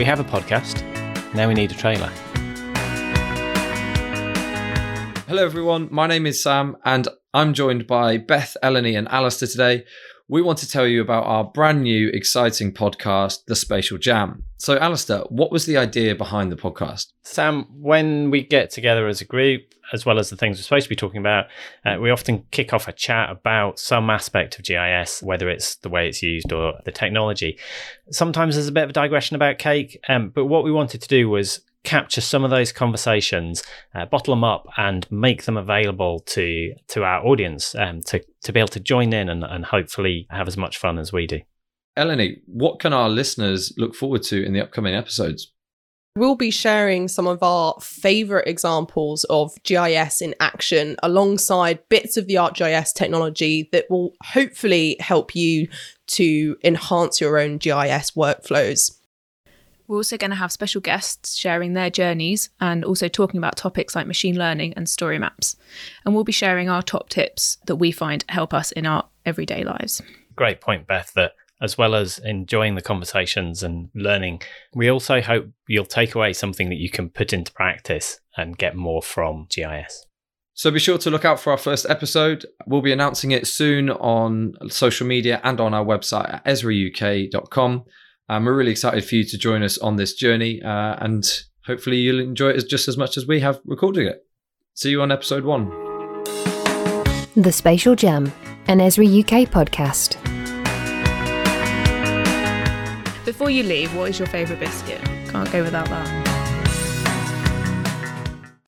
We have a podcast. Now we need a trailer. Hello, everyone. My name is Sam, and I'm joined by Beth, Eleni, and Alistair today. We want to tell you about our brand new, exciting podcast, The Spatial Jam. So, Alistair, what was the idea behind the podcast? Sam, when we get together as a group, as well as the things we're supposed to be talking about, uh, we often kick off a chat about some aspect of GIS, whether it's the way it's used or the technology. Sometimes there's a bit of a digression about cake, um, but what we wanted to do was capture some of those conversations, uh, bottle them up, and make them available to to our audience um, to to be able to join in and, and hopefully have as much fun as we do. Eleni, what can our listeners look forward to in the upcoming episodes? We'll be sharing some of our favorite examples of GIS in action alongside bits of the ArcGIS technology that will hopefully help you to enhance your own GIS workflows. We're also going to have special guests sharing their journeys and also talking about topics like machine learning and story maps. And we'll be sharing our top tips that we find help us in our everyday lives. Great point, Beth, that as well as enjoying the conversations and learning, we also hope you'll take away something that you can put into practice and get more from GIS. So be sure to look out for our first episode. We'll be announcing it soon on social media and on our website at esriuk.com. Um, we're really excited for you to join us on this journey, uh, and hopefully you'll enjoy it just as much as we have recording it. See you on episode one. The Spatial Jam, an Esri UK podcast. Before you leave, what is your favourite biscuit? Can't go without that.